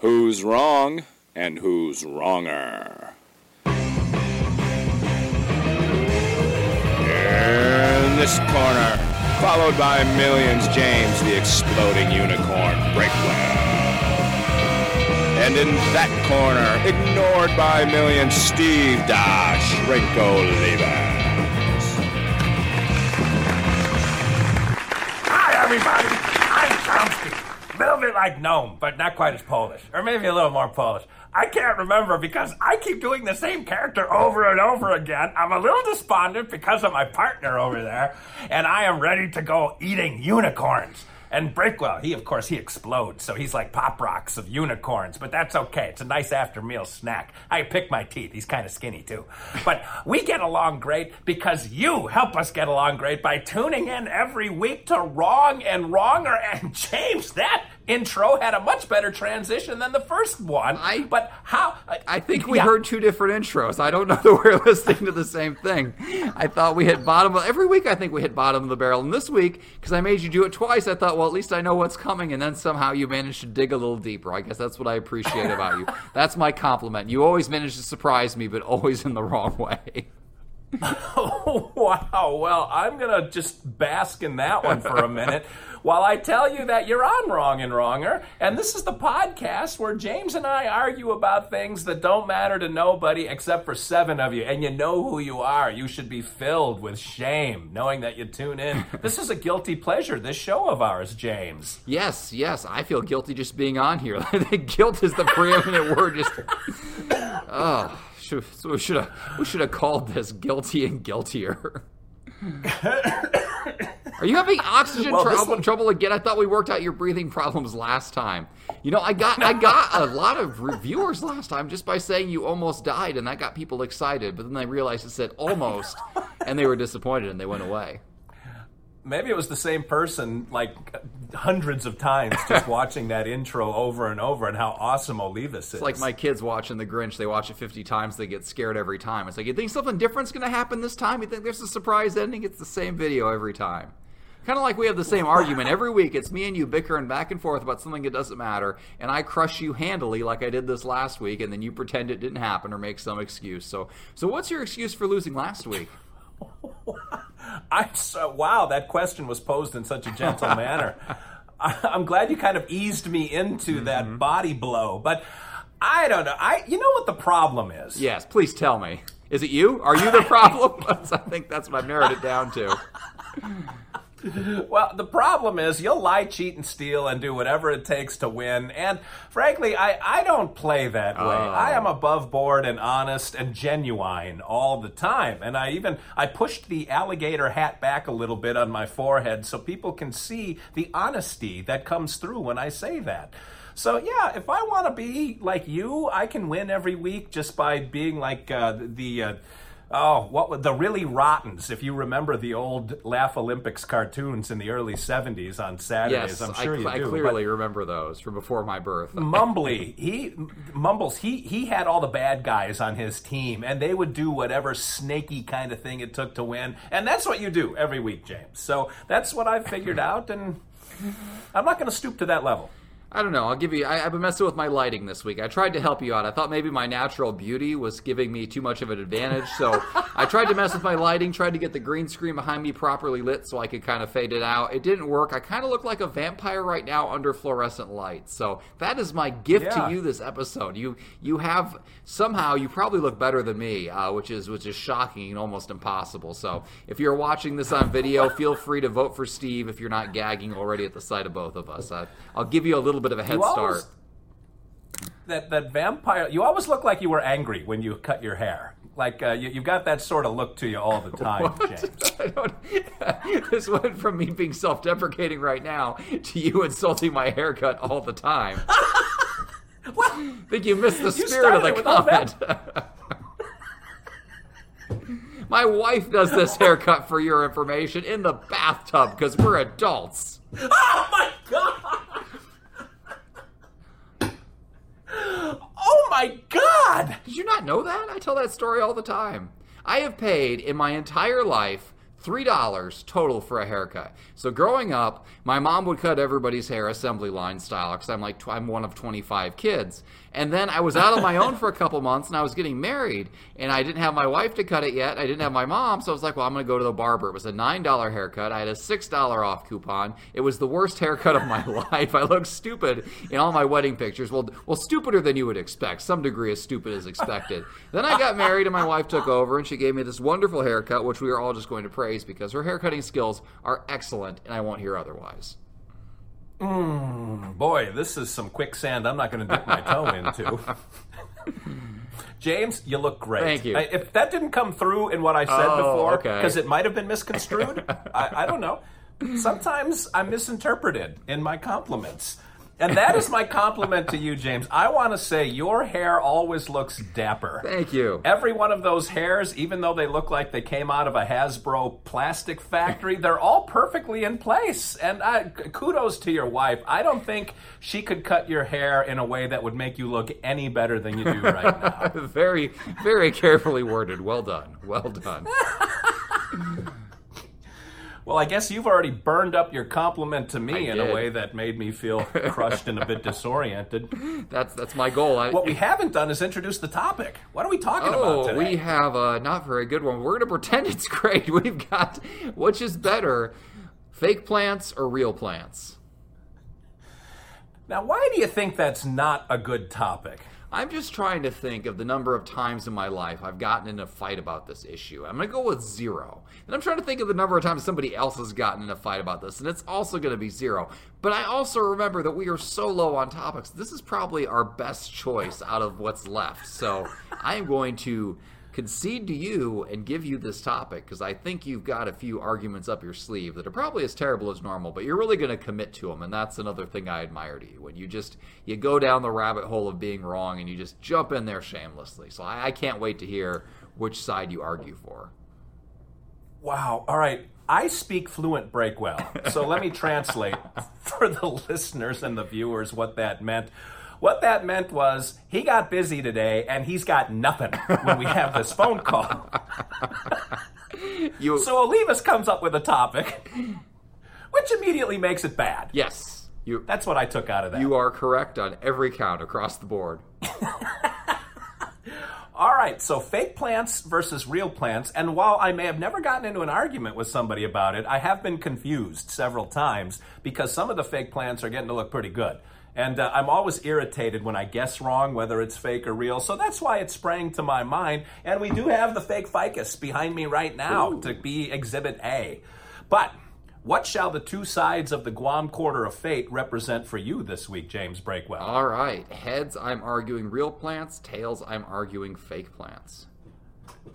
Who's wrong and who's wronger? In this corner, followed by millions, James the exploding unicorn Breakwell. And in that corner, ignored by millions, Steve Dash Levens. Hi, everybody. Little bit like gnome, but not quite as Polish. Or maybe a little more Polish. I can't remember because I keep doing the same character over and over again. I'm a little despondent because of my partner over there, and I am ready to go eating unicorns. And Breakwell, he of course he explodes, so he's like pop rocks of unicorns, but that's okay. It's a nice after meal snack. I pick my teeth. He's kind of skinny too. But we get along great because you help us get along great by tuning in every week to Wrong and Wronger. And James, that intro had a much better transition than the first one. I- but how? I think we Yeah. heard two different intros. I don't know that we're listening to the same thing. I thought we hit bottom of every week. I think we hit bottom of the barrel, and this week because I made you do it twice, I thought, well, at least I know what's coming. And then somehow you managed to dig a little deeper. I guess that's what I appreciate about you. That's my compliment. You always manage to surprise me, but always in the wrong way. Oh, wow. Well, I'm going to just bask in that one for a minute while I tell you that you're on Wrong and Wronger. And this is the podcast where James and I argue about things that don't matter to nobody except for seven of you. And you know who you are. You should be filled with shame knowing that you tune in. This is a guilty pleasure, this show of ours, James. Yes, yes, I feel guilty just being on here. Guilt is the preeminent word. Just oh, should, so we should have we should have called this guilty and guiltier. Are you having oxygen Well, trouble, one- trouble again? I thought we worked out your breathing problems last time. You know, I got I got a lot of reviewers last time just by saying you almost died, and that got people excited. But then they realized it said almost, and they were disappointed and they went away. Maybe it was the same person like hundreds of times just watching that intro over and over and how awesome Olivas is. It's like my kids watching The Grinch. They watch it 50 times. They get scared every time. It's like, you think something different's going to happen this time? You think there's a surprise ending? It's the same video every time. Kind of like we have the same argument every week. It's me and you bickering back and forth about something that doesn't matter, and I crush you handily like I did this last week, and then you pretend it didn't happen or make some excuse. So, so what's your excuse for losing last week? I'm so wow. That question was posed in such a gentle manner. I, I'm glad you kind of eased me into Mm-hmm. that body blow, but I don't know. I you know what the problem is? Yes, please tell me. Is it you? Are you the problem? I think that's what I've narrowed it down to. Well, the problem is you'll lie, cheat, and steal and do whatever it takes to win. And frankly, I, I don't play that way. I am above board and honest and genuine all the time. And I even I pushed the alligator hat back a little bit on my forehead so people can see the honesty that comes through when I say that. So yeah, if I want to be like you, I can win every week just by being like uh, the. Uh, Oh, what were the really rottens? If you remember the old Laff-A-Lympics cartoons in the early '70s on Saturdays, Yes, I'm sure cl- you I do. clearly remember those from before my birth. Mumbly, he mumbles. He he had all the bad guys on his team, and they would do whatever snaky kind of thing it took to win. And that's what you do every week, James. So that's what I've figured out, and I'm not going to stoop to that level. I don't know. I'll give you. I, I've been messing with my lighting this week. I tried to help you out. I thought maybe my natural beauty was giving me too much of an advantage, so I tried to mess with my lighting. Tried to get the green screen behind me properly lit so I could kind of fade it out. It didn't work. I kind of look like a vampire right now under fluorescent lights. So that is my gift Yeah. to you this episode. You you have somehow you probably look better than me, uh, which is which is shocking and almost impossible. So if you're watching this on video, feel free to vote for Steve if you're not gagging already at the sight of both of us. I, I'll give you a little bit of a head start. that that vampire. You always look like you were angry when you cut your hair. Like uh, you, you've got that sort of look to you all the time, James. This went from me being self-deprecating right now to you insulting my haircut all the time. I think you missed the spirit of the started with all comment. my wife does this haircut for your information in the bathtub because we're adults. Oh my god! Oh my god! Did you not know that? I tell that story all the time. I have paid in my entire life Three dollars total for a haircut. So growing up, my mom would cut everybody's hair assembly line style because I'm like tw- I'm one of 25 kids. And then I was out on my own for a couple months, and I was getting married, and I didn't have my wife to cut it yet. I didn't have my mom, so I was like, well, I'm going to go to the barber. It was a nine dollar haircut. I had a six dollar off coupon. It was the worst haircut of my life. I looked stupid in all my wedding pictures. Well, well, stupider than you would expect. Some degree of stupid as expected. then I got married, and my wife took over, and she gave me this wonderful haircut, which we are all just going to praise because her haircutting skills are excellent, and I won't hear otherwise. Mm, boy, this is some quicksand I'm not going to dip my toe into. James, you look great. Thank you. I- if that didn't come through in what I said Oh, before, okay. because it might have been misconstrued, I, I don't know. Sometimes I'm misinterpreted in my compliments. And that is my compliment to you, James. I want to say your hair always looks dapper. Thank you. Every one of those hairs, even though they look like they came out of a Hasbro plastic factory, they're all perfectly in place. And uh, I, kudos to your wife. I don't think she could cut your hair in a way that would make you look any better than you do right now. very, very carefully worded. Well done. Well done. Well, I guess you've already burned up your compliment to me I in a way that made me feel crushed and a bit disoriented. That's that's my goal. I, What we haven't done is introduce the topic. What are we talking Oh, about today? we have a not very good one. We're going to pretend it's great. We've got which is better, fake plants or real plants? Now, why do you think that's not a good topic? I'm just trying to think of the number of times in my life I've gotten in a fight about this issue. I'm going to go with zero. And I'm trying to think of the number of times somebody else has gotten in a fight about this, and it's also going to be zero. But I also remember that we are so low on topics. This is probably our best choice out of what's left. So I am going to concede to you and give you this topic because I think you've got a few arguments up your sleeve that are probably as terrible as normal, but you're really going to commit to them, and that's another thing I admire to you when you just you go down the rabbit hole of being wrong and you just jump in there shamelessly. So I, I can't wait to hear which side you argue for. Wow. All right. I speak fluent Breakwell. So let me translate for the listeners and the viewers what that meant. What that meant was he got busy today and he's got nothing when we have this phone call. You So Olivas comes up with a topic, which immediately makes it bad. yes, you That's what I took out of that. you are correct on every count across the board. All right, so fake plants versus real plants. And while I may have never gotten into an argument with somebody about it, I have been confused several times because some of the fake plants are getting to look pretty good. And uh, I'm always irritated when I guess wrong whether it's fake or real. So that's why it sprang to my mind. And we do have the fake ficus behind me right now to be Exhibit A. But what shall the two sides of the Guam Quarter of Fate represent for you this week, James Breakwell? All right, heads I'm arguing real plants, tails I'm arguing fake plants.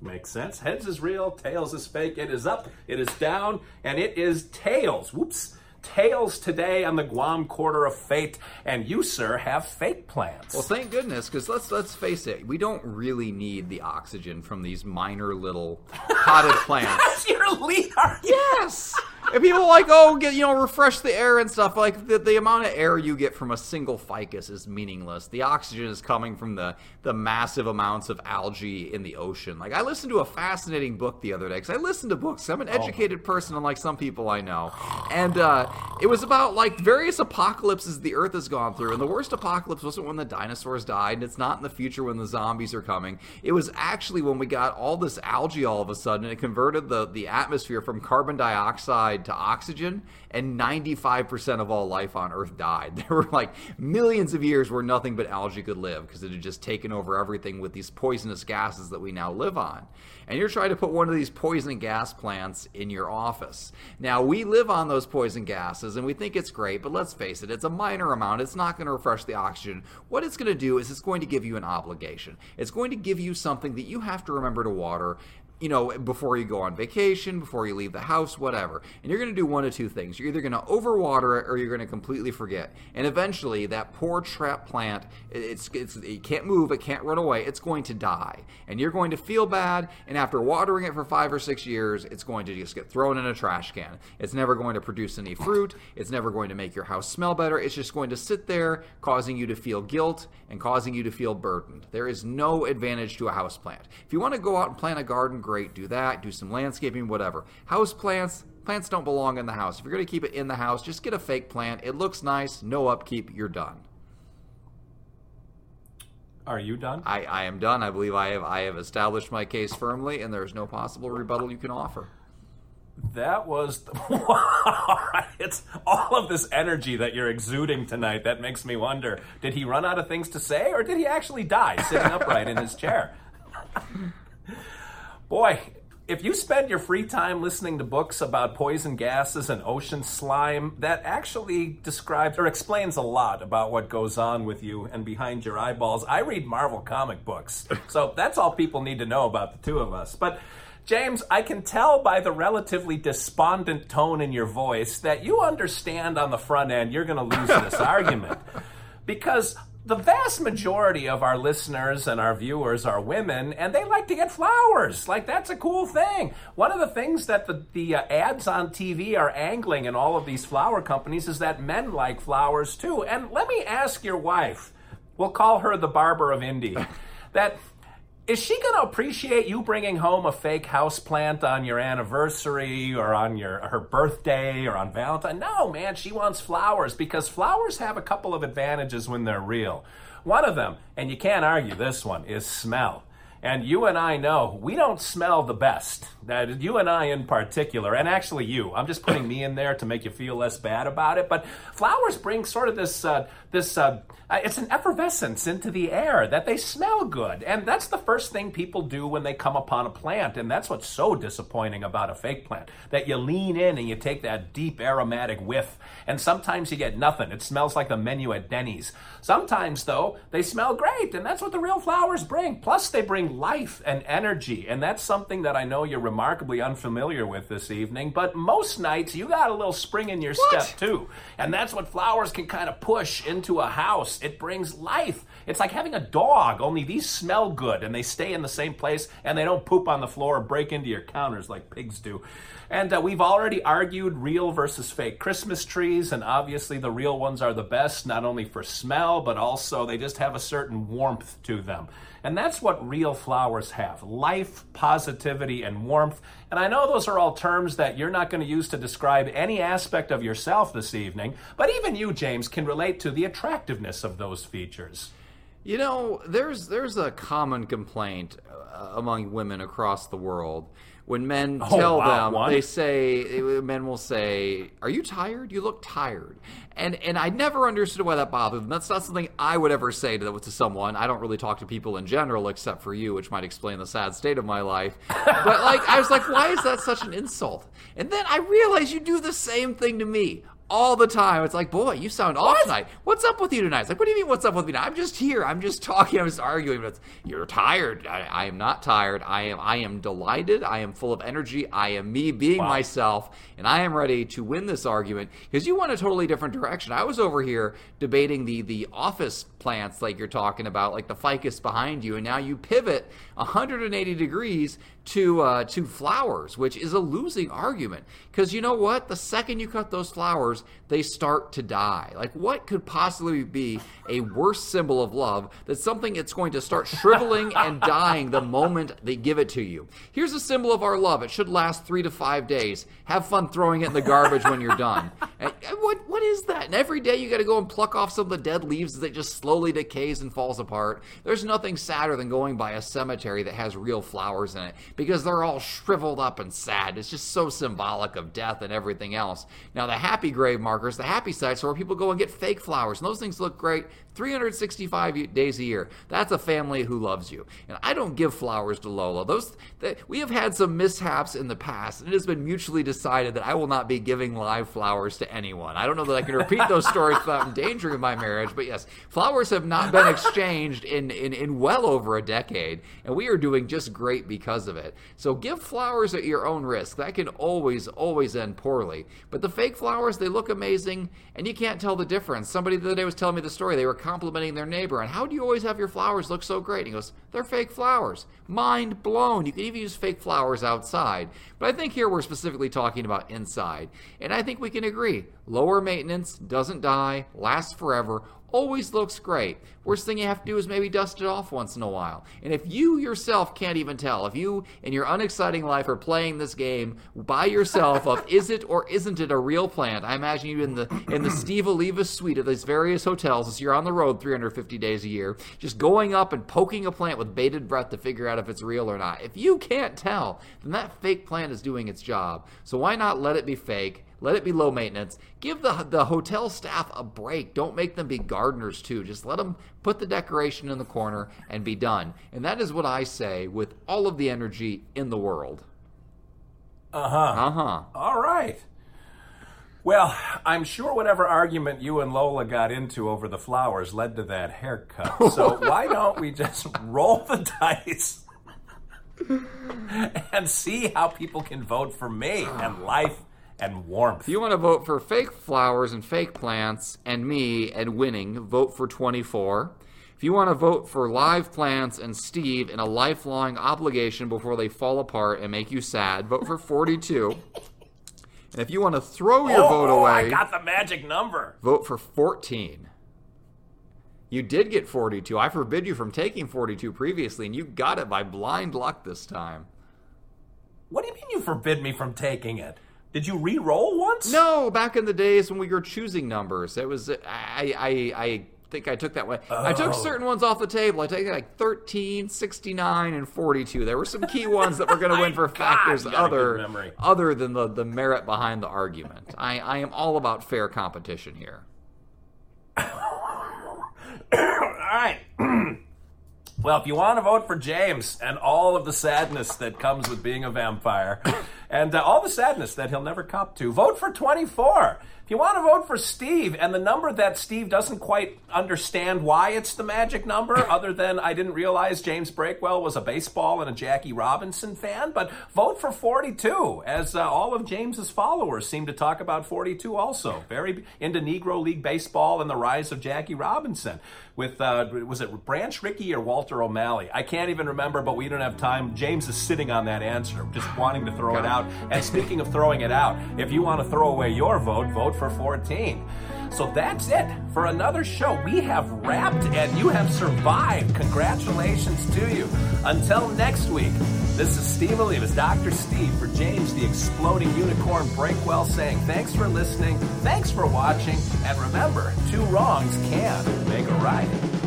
Makes sense. Heads is real, tails is fake. It is up, it is down, and it is tails. Whoops. Tails today on the Guam Quarter of Fate, and you, sir, have fake plants. Well, thank goodness, because let's let's face it, we don't really need the oxygen from these minor little potted plants. That's your lead argument. Yes. And people are like, oh, get you know, refresh the air and stuff. Like the, the amount of air you get from a single ficus is meaningless. The oxygen is coming from the the massive amounts of algae in the ocean. Like I listened to a fascinating book the other day because I listen to books. I'm an educated person, unlike some people I know, and uh, it was about like various apocalypses the Earth has gone through. And the worst apocalypse wasn't when the dinosaurs died, and it's not in the future when the zombies are coming. It was actually when we got all this algae all of a sudden, and it converted the the atmosphere from carbon dioxide to oxygen, and 95% of all life on Earth died. There were like millions of years where nothing but algae could live because it had just taken over everything with these poisonous gases that we now live on. And you're trying to put one of these poison gas plants in your office. Now, we live on those poison gases and we think it's great, but let's face it, it's a minor amount. It's not going to refresh the oxygen. What it's going to do is it's going to give you an obligation. It's going to give you something that you have to remember to water you know, before you go on vacation, before you leave the house, whatever. And you're going to do one of two things. You're either going to overwater it or you're going to completely forget. And eventually, that poor trap plant, it- it's, it's, it can't move, it can't run away, it's going to die. And you're going to feel bad. And after watering it for five or six years, it's going to just get thrown in a trash can. It's never going to produce any fruit. It's never going to make your house smell better. It's just going to sit there, causing you to feel guilt and causing you to feel burdened. There is no advantage to a house plant. If you want to go out and plant a garden, great. Do that. Do some landscaping, whatever. House plants, plants don't belong in the house. If you're going to keep it in the house, just get a fake plant. It looks nice, no upkeep, you're done. Are you done? I, I am done. I believe I have I have established my case firmly, and there is no possible rebuttal you can offer. That was the, right. It's all of this energy that you're exuding tonight that makes me wonder: Did he run out of things to say, or did he actually die sitting upright in his chair? Boy, if you spend your free time listening to books about poison gases and ocean slime, that actually describes or explains a lot about what goes on with you and behind your eyeballs. I read Marvel comic books, so that's all people need to know about the two of us. But James, I can tell by the relatively despondent tone in your voice that you understand on the front end you're going to lose this argument. Because the vast majority of our listeners and our viewers are women, and they like to get flowers. Like, that's a cool thing. One of the things that the, the uh, ads on TV are angling in all of these flower companies is that men like flowers too. And let me ask your wife, we'll call her the barber of Indy, that is she going to appreciate you bringing home a fake house plant on your anniversary or on your her birthday or on Valentine? No, man, she wants flowers because flowers have a couple of advantages when they're real. One of them, and you can't argue this one, is smell. And you and I know we don't smell the best. That you and I in particular, and actually you. I'm just putting me in there to make you feel less bad about it. But flowers bring sort of this uh, this uh, it's an effervescence into the air that they smell good, and that's the first thing people do when they come upon a plant. And that's what's so disappointing about a fake plant that you lean in and you take that deep aromatic whiff, and sometimes you get nothing. It smells like the menu at Denny's. Sometimes though they smell great, and that's what the real flowers bring. Plus they bring life and energy, and that's something that I know you're remarkably unfamiliar with this evening. But most nights you got a little spring in your What? step too, and that's what flowers can kind of push into a house. It brings life. It's like having a dog, only these smell good and they stay in the same place and they don't poop on the floor or break into your counters like pigs do. And uh, we've already argued real versus fake Christmas trees, and obviously the real ones are the best, not only for smell, but also they just have a certain warmth to them. And that's what real flowers have life, positivity, and warmth. And I know those are all terms that you're not going to use to describe any aspect of yourself this evening, but even you, James, can relate to the attractiveness of those features. You know, there's there's a common complaint uh, among women across the world when men Oh, tell wow, them one? they say men will say, "Are you tired? You look tired." And and I never understood why that bothered them. That's not something I would ever say to, to someone. I don't really talk to people in general except for you, which might explain the sad state of my life. But like I was like, why is that such an insult? And then I realized you do the same thing to me all the time. It's like, boy, you sound off tonight. What's up with you tonight? It's like, what do you mean, what's up with me? I'm just here. I'm just talking. I'm just arguing. But it's, you're tired. I, I am not tired. I am. I am delighted. I am full of energy. I am me being Wow. myself, and I am ready to win this argument because you went a totally different direction. I was over here debating the the office plants like you're talking about, like the ficus behind you, and now you pivot 180 degrees to uh, to flowers, which is a losing argument. Because you know what? The second you cut those flowers, they start to die. Like, what could possibly be a worse symbol of love than something that's going to start shriveling and dying the moment they give it to you? Here's a symbol of our love. It should last three to five days. Have fun throwing it in the garbage when you're done. What what is that? And every day you got to go and pluck off some of the dead leaves that just slowly decays and falls apart. There's nothing sadder than going by a cemetery that has real flowers in it because they're all shriveled up and sad. It's just so symbolic of death and everything else. Now the happy grave markers, the happy sites, are where people go and get fake flowers, and those things look great 365 days a year. That's a family who loves you. And I don't give flowers to Lola. Those we have had some mishaps in the past, and it has been mutually decided that I will not be giving live flowers to anyone. I don't know that I can repeat those stories without endangering my marriage, but yes, flowers have not been exchanged in, in, in well over a decade, and we are doing just great because of it. So give flowers at your own risk. That can always, always end poorly. But the fake flowers, they look amazing, and you can't tell the difference. Somebody the other day was telling me the story. They were complimenting their neighbor, and how do you always have your flowers look so great? And he goes, they're fake flowers. Mind blown. You can even use fake flowers outside. But I think here we're specifically talking about inside. And I think we can agree lower maintenance, doesn't die, lasts forever, always looks great. Worst thing you have to do is maybe dust it off once in a while. And if you yourself can't even tell, if you in your unexciting life are playing this game by yourself of is it or isn't it a real plant, I imagine you in the in the Steve Olivas suite of these various hotels as you're on the road 350 days a year, just going up and poking a plant with bated breath to figure out if it's real or not. If you can't tell, then that fake plant is doing its job. So why not let it be fake? Let it be low maintenance. Give the the hotel staff a break. Don't make them be gardeners too. Just let them put the decoration in the corner and be done. And that is what I say with all of the energy in the world. Uh huh. Uh huh. All right. Well, I'm sure whatever argument you and Lola got into over the flowers led to that haircut. So why don't we just roll the dice and see how people can vote for me and life and warmth? If you want to vote for fake flowers and fake plants and me and winning, vote for 24. If you want to vote for live plants and Steve in a lifelong obligation before they fall apart and make you sad, vote for 42. And if you want to throw your oh, vote oh, away, I got the magic number. vote for 14. You did get 42. I forbid you from taking 42 previously, and you got it by blind luck this time. What do you mean you forbid me from taking it? Did you re-roll once? No, back in the days when we were choosing numbers, it was I I I think I took that way. I took Oh. certain ones off the table. I took like 13, 69, and 42. There were some key ones that were going to win for God, factors you got a good other other than the the merit behind the argument. I I am all about fair competition here. All right. well, if you want to vote for James and all of the sadness that comes with being a vampire, and uh, all the sadness that he'll never cop to, vote for 24. If you want to vote for Steve and the number that Steve doesn't quite understand why it's the magic number, other than I didn't realize James Breakwell was a baseball and a Jackie Robinson fan, but vote for 42, as uh, all of James's followers seem to talk about 42 also. Very into Negro League baseball and the rise of Jackie Robinson. With, uh, was it Branch Rickey or Walter O'Malley? I can't even remember, but we don't have time. James is sitting on that answer, just wanting to throw it out. And speaking of throwing it out, if you want to throw away your vote, vote for 14. So that's it for another show. We have wrapped and you have survived. Congratulations to you. Until next week, this is Steve Olivas, Dr. Steve, for James the Exploding Unicorn Breakwell saying thanks for listening, thanks for watching, and remember, two wrongs can make a right.